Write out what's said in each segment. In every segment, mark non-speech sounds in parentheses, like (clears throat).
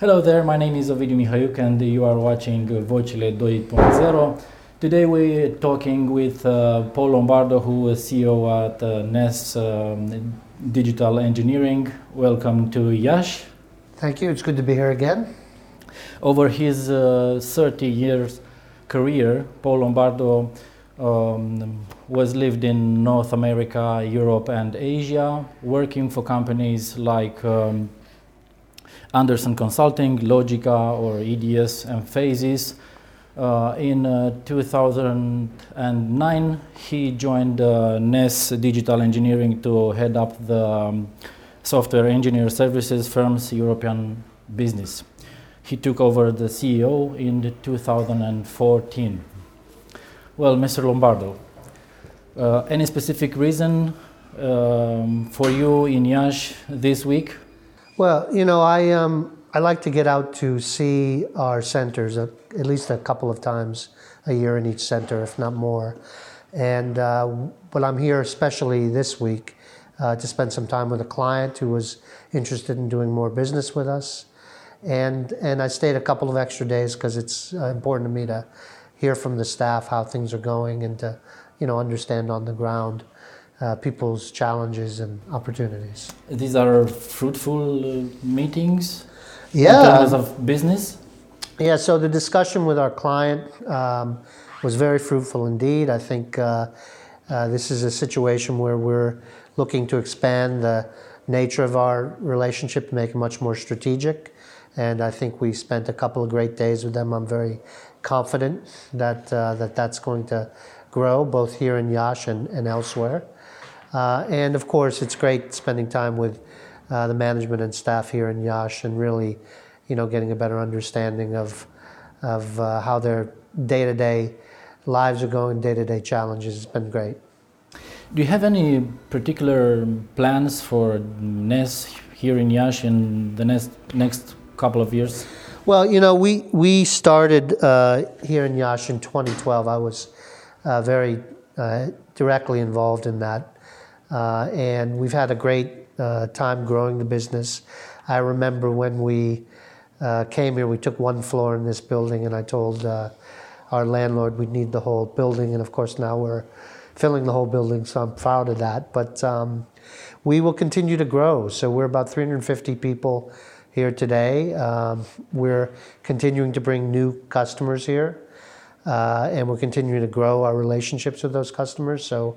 Hello there, my name is Ovidiu Mihaiuc and you are watching Vocile 2.0. Today we're talking with uh, Paul Lombardo, who is CEO at uh, Ness um, Digital Engineering. Welcome to Iași. Thank you, it's good to be here again. Over his uh, 30 years career, Paul Lombardo um, was lived in North America, Europe, and Asia, working for companies like um, Andersen Consulting, Logica, or EDS and Phases. Uh, in uh, 2009, he joined uh, Ness Digital Engineering to head up the um, software engineer services firm's European business. He took over the CEO in 2014. Well, Mr. Lombardo, uh, any specific reason um, for you in Iași this week? Well, you know, I um, I like to get out to see our centers at least a couple of times a year in each center, if not more. And uh, but I'm here especially this week uh, to spend some time with a client who was interested in doing more business with us. And and I stayed a couple of extra days because it's uh, important to me to hear from the staff how things are going and to you know understand on the ground uh, people's challenges and opportunities. These are fruitful uh, meetings Yeah. in terms of business. Yeah, so the discussion with our client um, was very fruitful indeed. I think uh, uh, this is a situation where we're looking to expand the nature of our relationship to make it much more strategic. And I think we spent a couple of great days with them. I'm very confident that uh, that that's going to grow both here in Iași and, and elsewhere. Uh, and of course, it's great spending time with uh, the management and staff here in Iași and really, you know, getting a better understanding of, of uh, how their day-to-day lives are going, day-to-day challenges. It's been great. Do you have any particular plans for Ness here in Iași in the next next couple of years? Well, you know, we, we started uh, here in Iași in 2012. I was uh, very uh, directly involved in that. Uh, and we've had a great uh, time growing the business. I remember when we uh, came here, we took one floor in this building, and I told uh, our landlord we'd need the whole building. And of course, now we're filling the whole building, so I'm proud of that. But um, we will continue to grow. So we're about 350 people here today. Um, we're continuing to bring new customers here, uh, and we're continuing to grow our relationships with those customers. So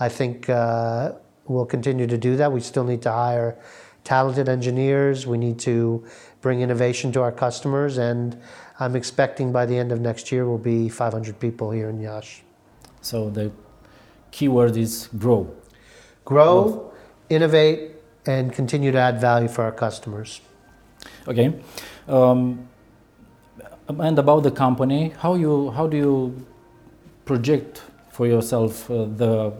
I think uh, we'll continue to do that. We still need to hire talented engineers. We need to bring innovation to our customers, and I'm expecting by the end of next year we'll be 500 people here in Iași. So the key word is grow. Grow, innovate, and continue to add value for our customers. Okay. Um, and about the company, how you how do you project for yourself uh, the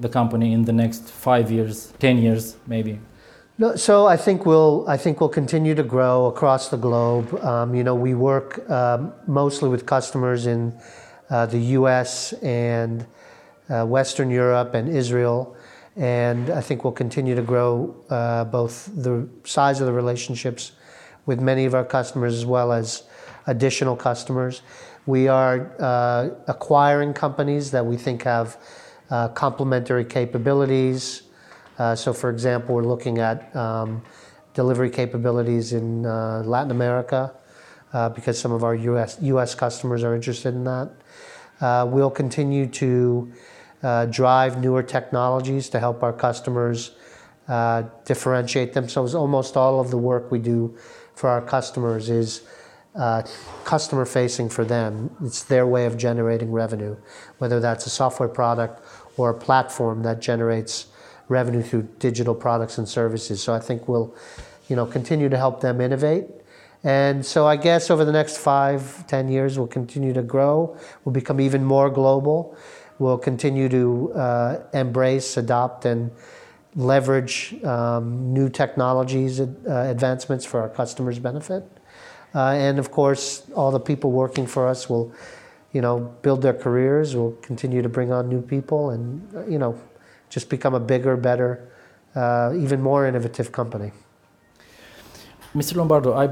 the company in the next five years, ten years, maybe? No, so I think we'll I think we'll continue to grow across the globe. Um, you know, we work um, mostly with customers in uh, the U.S. and uh, Western Europe and Israel, and I think we'll continue to grow uh, both the size of the relationships with many of our customers as well as additional customers. We are uh, acquiring companies that we think have uh, complementary capabilities. Uh, so, for example, we're looking at um, delivery capabilities in Latin America because some of our US, US customers are interested in that. We'll continue to drive newer technologies to help our customers differentiate themselves. Almost all of the work we do for our customers is uh, customer facing for them. It's their way of generating revenue, whether that's a software product or a platform that generates revenue through digital products and services. So I think we'll, you know, continue to help them innovate. And so I guess over the next five, ten years, we'll continue to grow. We'll become even more global. We'll continue to uh, embrace, adopt, and leverage um, new technologies uh, advancements for our customers' benefit. Uh, and of course, all the people working for us will, you know, build their careers. We'll continue to bring on new people, and uh, you know, just become a bigger, better, uh, even more innovative company. Mr. Lombardo, I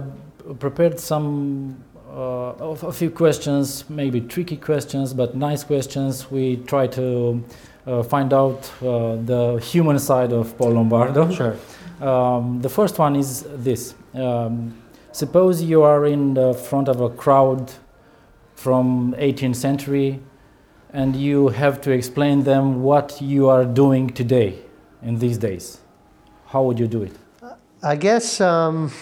prepared some uh, a few questions, maybe tricky questions, but nice questions. We try to uh, find out uh, the human side of Paul Lombardo. Sure. (laughs) Um, the first one is this. Um, suppose you are in the front of a crowd from 18th century and you have to explain them what you are doing today in these days. How would you do it? I guess um,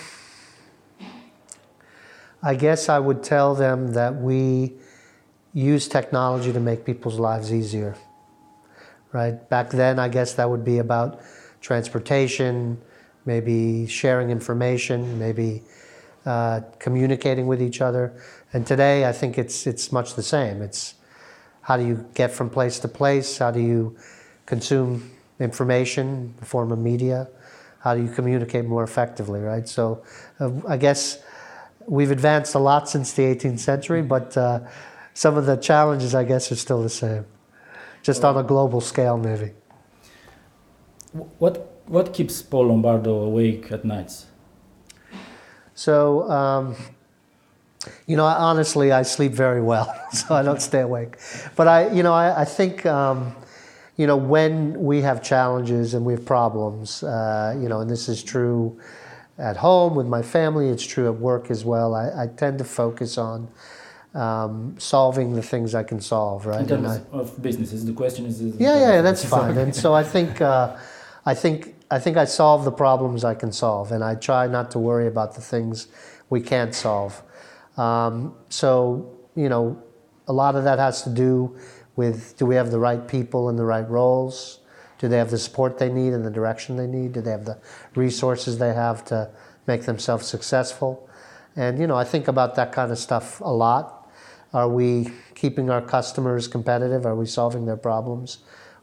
I guess I would tell them that we use technology to make people's lives easier. Right? Back then, I guess that would be about transportation, maybe sharing information, maybe uh, communicating with each other. And today, I think it's it's much the same. It's how do you get from place to place? How do you consume information in the form of media? How do you communicate more effectively, right? So, uh, I guess we've advanced a lot since the 18th century, but uh, some of the challenges, I guess, are still the same, just on a global scale, maybe. What what keeps Paul Lombardo awake at nights? So, um, you know, honestly, I sleep very well, (laughs) so I don't stay awake. But I, you know, I, I think, um, you know, when we have challenges and we have problems, uh, you know, and this is true at home with my family, it's true at work as well. I, I tend to focus on um, solving the things I can solve, right? In terms I, of businesses, the question is. is yeah, yeah, that's fine. And so I (laughs) think, uh, I think, I think I solve the problems I can solve, and I try not to worry about the things we can't solve. Um, so you know, a lot of that has to do with do we have the right people in the right roles? Do they have the support they need and the direction they need? Do they have the resources they have to make themselves successful? And you know, I think about that kind of stuff a lot. Are we keeping our customers competitive? Are we solving their problems?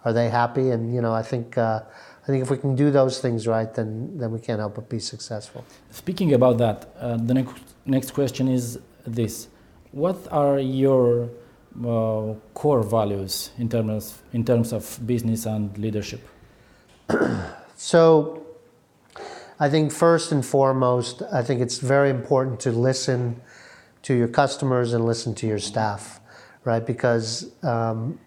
Are they happy? And you know, I think uh, I think if we can do those things right, then then we can't help but be successful. Speaking about that, uh, the next next question is this: What are your uh, core values in terms in terms of business and leadership? (clears throat) so, I think first and foremost, I think it's very important to listen to your customers and listen to your staff, right? Because um,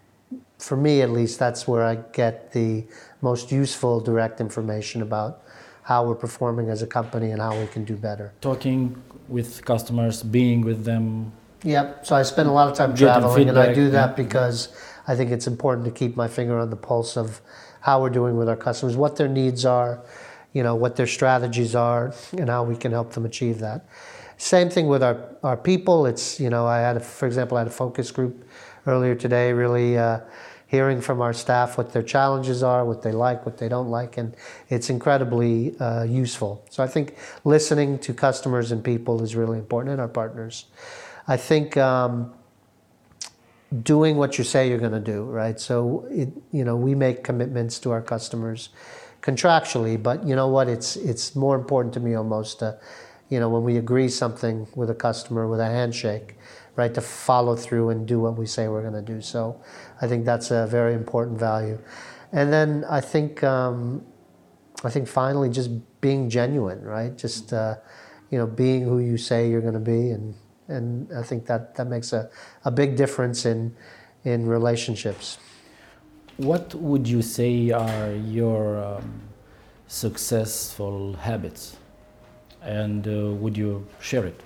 for me, at least, that's where I get the most useful direct information about how we're performing as a company and how we can do better. Talking with customers, being with them, Yep. So I spend a lot of time traveling, and I do that yeah. because I think it's important to keep my finger on the pulse of how we're doing with our customers, what their needs are, you know, what their strategies are, and how we can help them achieve that. Same thing with our, our people. It's, you know, I had, a, for example, I had a focus group earlier today, really uh, hearing from our staff what their challenges are, what they like, what they don't like, and it's incredibly uh, useful. So I think listening to customers and people is really important, and our partners. I think um, doing what you say you're going to do, right? So, it, you know, we make commitments to our customers contractually, but you know what? It's it's more important to me almost to, you know, when we agree something with a customer with a handshake, right, to follow through and do what we say we're going to do. So, I think that's a very important value. And then I think um, I think finally just being genuine, right? Just uh, you know, being who you say you're going to be and and I think that that makes a, a big difference in in relationships. What would you say are your um, successful habits, and uh, would you share it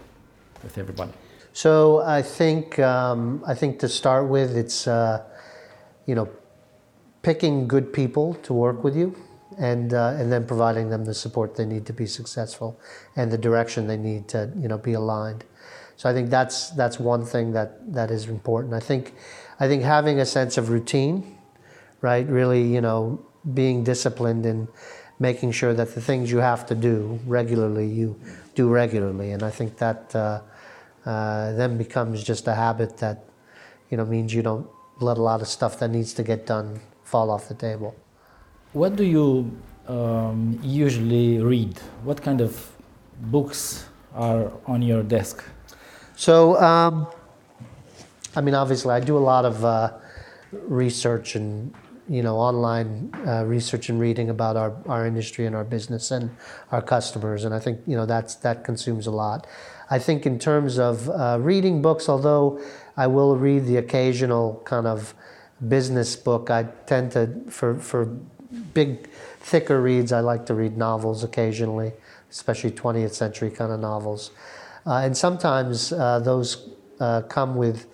with everybody? So I think um, I think to start with, it's uh, you know picking good people to work with you, and uh, and then providing them the support they need to be successful, and the direction they need to you know be aligned. So I think that's that's one thing that that is important. I think I think having a sense of routine, right? Really, you know, being disciplined and making sure that the things you have to do regularly you do regularly, and I think that uh, uh, then becomes just a habit that you know means you don't let a lot of stuff that needs to get done fall off the table. What do you um, usually read? What kind of books are on your desk? So, um, I mean, obviously, I do a lot of uh, research and you know, online uh, research and reading about our, our industry and our business and our customers. And I think, you know, that's, that consumes a lot. I think in terms of uh, reading books, although I will read the occasional kind of business book, I tend to, for, for big, thicker reads, I like to read novels occasionally, especially 20th century kind of novels. Uh, and sometimes uh, those uh, come with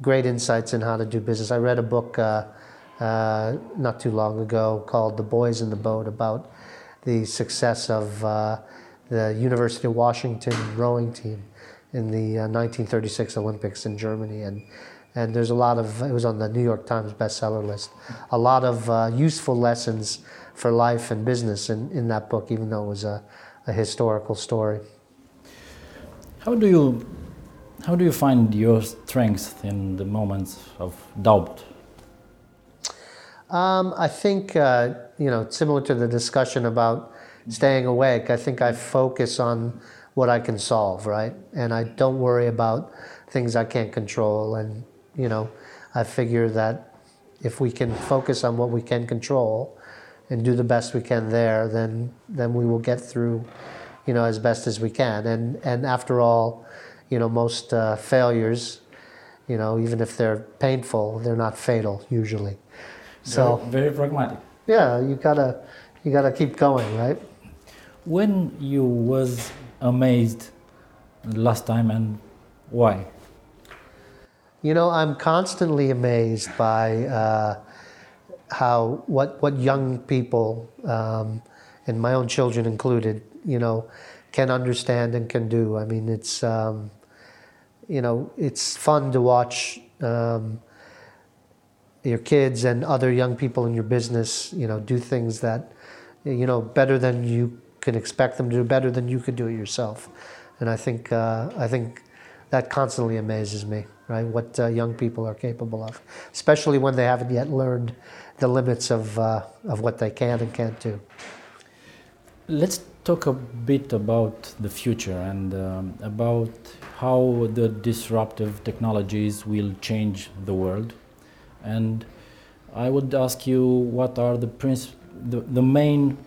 great insights in how to do business. I read a book uh, uh, not too long ago called The Boys in the Boat about the success of the University of Washington rowing team in the 1936 Olympics in Germany. And and there's a lot of it was on the New York Times bestseller list. A lot of uh, useful lessons for life and business in, in that book, even though it was a, a historical story. How do you how do you find your strength in the moments of doubt? Um, I think uh, you know, similar to the discussion about staying awake. I think I focus on what I can solve, right, and I don't worry about things I can't control. And you know, I figure that if we can focus on what we can control and do the best we can there, then then we will get through, you know, as best as we can. And and after all, you know, most uh, failures, you know, even if they're painful, they're not fatal usually. So very, very pragmatic. Yeah, you gotta you gotta keep going, right? When you was amazed last time and why? You know, I'm constantly amazed by uh, how what what young people um, and my own children included, you know, can understand and can do. I mean, it's um, you know, it's fun to watch um, your kids and other young people in your business, you know, do things that you know better than you can expect them to do, better than you could do it yourself. And I think uh, I think that constantly amazes me right? What uh, young people are capable of, especially when they haven't yet learned the limits of, uh, of what they can and can't do. Let's talk a bit about the future and um, about how the disruptive technologies will change the world. And I would ask you what are the, the, the main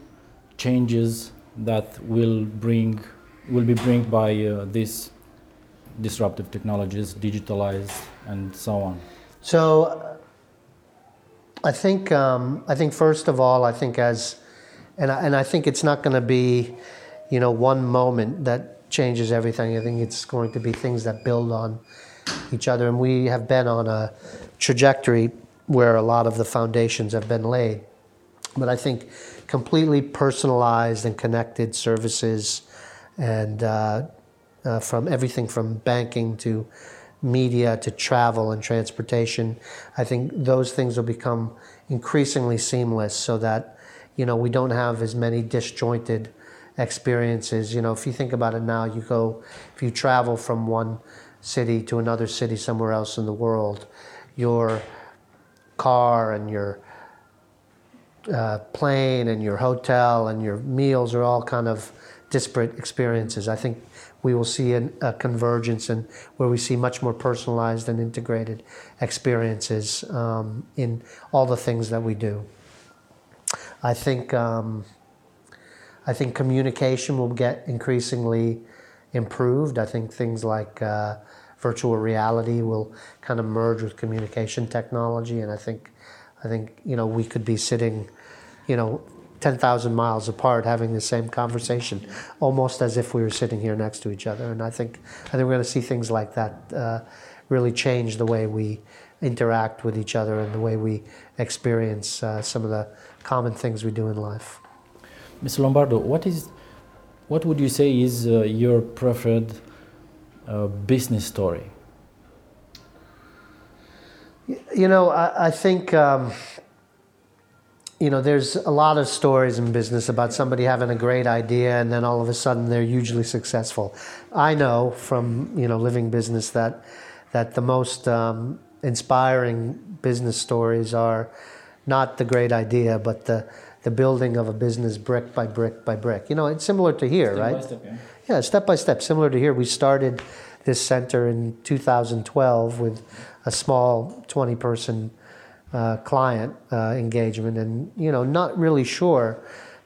changes that will bring will be bring by uh, this disruptive technologies, digitalized, and so on? So, I think um, I think first of all, I think as and I, and I think it's not going to be, you know, one moment that changes everything. I think it's going to be things that build on each other, and we have been on a trajectory where a lot of the foundations have been laid. But I think completely personalized and connected services and uh, uh, from everything from banking to media to travel and transportation. I think those things will become increasingly seamless so that you know we don't have as many disjointed experiences. You know, if you think about it now, you go if you travel from one city to another city somewhere else in the world, your car and your uh, plane and your hotel and your meals are all kind of disparate experiences. I think we will see an, a convergence and where we see much more personalized and integrated experiences um, in all the things that we do. I think um, I think communication will get increasingly improved. I think things like uh, virtual reality will kind of merge with communication technology, and I think I think you know we could be sitting, you know, 10,000 miles apart having the same conversation, almost as if we were sitting here next to each other. And I think, I think we're going to see things like that uh, really change the way we interact with each other and the way we experience uh, some of the common things we do in life. Mr. Lombardo, what is, what would you say is uh, your preferred uh, business story? You know, I, I think. Um, you know, there's a lot of stories in business about somebody having a great idea and then all of a sudden they're hugely successful. I know from you know living business that that the most um, inspiring business stories are not the great idea, but the the building of a business brick by brick by brick. You know, it's similar to here, step right? Step, yeah. yeah, step by step. Similar to here, we started this center in 2012 with a small 20 person uh, client uh, engagement, and you know, not really sure,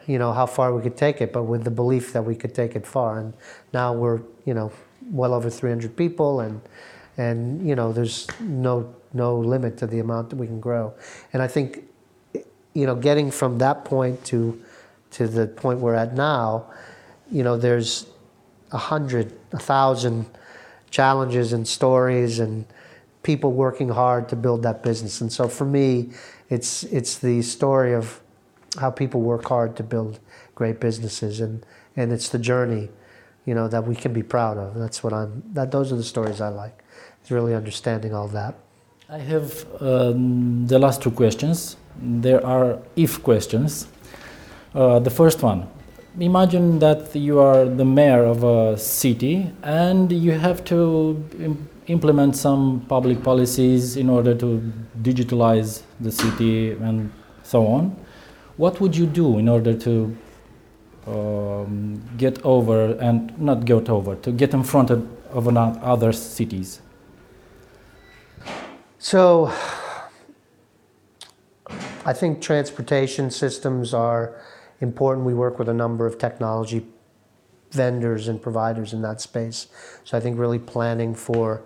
you know, how far we could take it, but with the belief that we could take it far. And now we're, you know, well over 300 people, and and you know, there's no no limit to the amount that we can grow. And I think, you know, getting from that point to to the point we're at now, you know, there's a hundred, a thousand challenges and stories and people working hard to build that business. And so for me, it's it's the story of how people work hard to build great businesses and and it's the journey, you know, that we can be proud of. That's what I'm that those are the stories I like. It's really understanding all that. I have um, the last two questions. There are if questions. Uh, the first one imagine that you are the mayor of a city and you have to implement some public policies in order to digitalize the city and so on. What would you do in order to um, get over and not get over, to get in front of, of other cities? So, I think transportation systems are important. We work with a number of technology vendors and providers in that space. So I think really planning for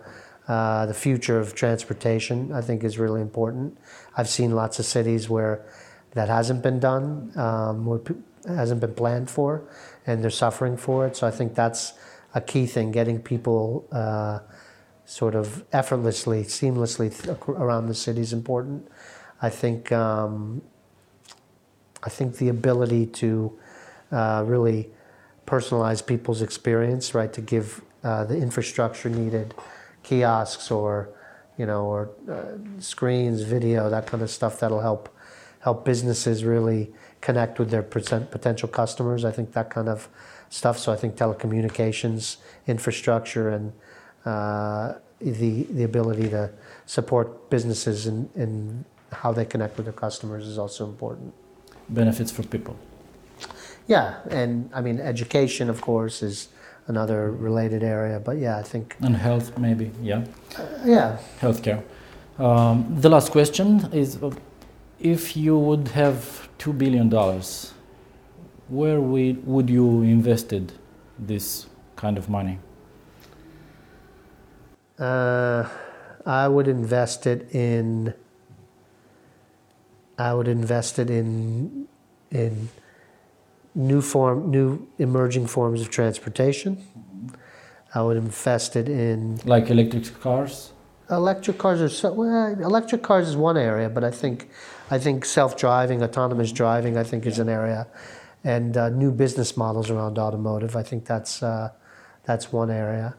uh, the future of transportation, I think, is really important. I've seen lots of cities where that hasn't been done, um, where hasn't been planned for, and they're suffering for it. So I think that's a key thing: getting people uh, sort of effortlessly, seamlessly th- around the city is important. I think um, I think the ability to uh, really personalize people's experience, right, to give uh, the infrastructure needed, kiosks or you know or uh, screens, video, that kind of stuff that'll help help businesses really connect with their potential customers. I think that kind of stuff. So I think telecommunications infrastructure and uh, the the ability to support businesses in, in how they connect with their customers is also important benefits for people. Yeah, and I mean, education, of course, is another related area. But yeah, I think. And health, maybe, yeah. Uh, yeah. Healthcare. Um, the last question is uh, if you would have $2 billion, where we, would you invested this kind of money? Uh, I would invest it in I would invest it in in new form, new emerging forms of transportation. I would invest it in like electric cars. Electric cars are so well. Electric cars is one area, but I think I think self-driving, autonomous driving, I think is an area, and uh, new business models around automotive. I think that's uh, that's one area.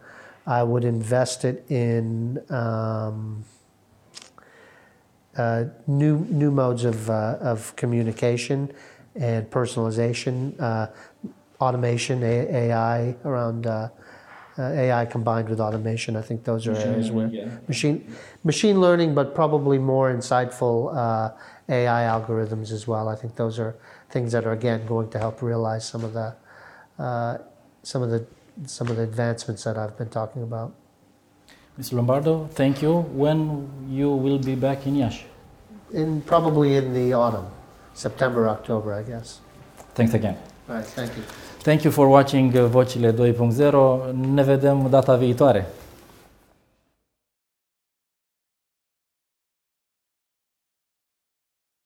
I would invest it in. Um, uh, new new modes of uh, of communication and personalization, uh, automation, A- AI around uh, uh, AI combined with automation. I think those are machine areas where yeah. machine machine learning, but probably more insightful AI algorithms as well. I think those are things that are again going to help realize some of the some of the some of the advancements that I've been talking about. Mr. Lombardo, thank you. When you will be back in Iași? In probably in the autumn, September, October, I guess. Thanks again. All right, thank you. Thank you for watching uh, Vocile 2.0. Ne vedem data viitoare.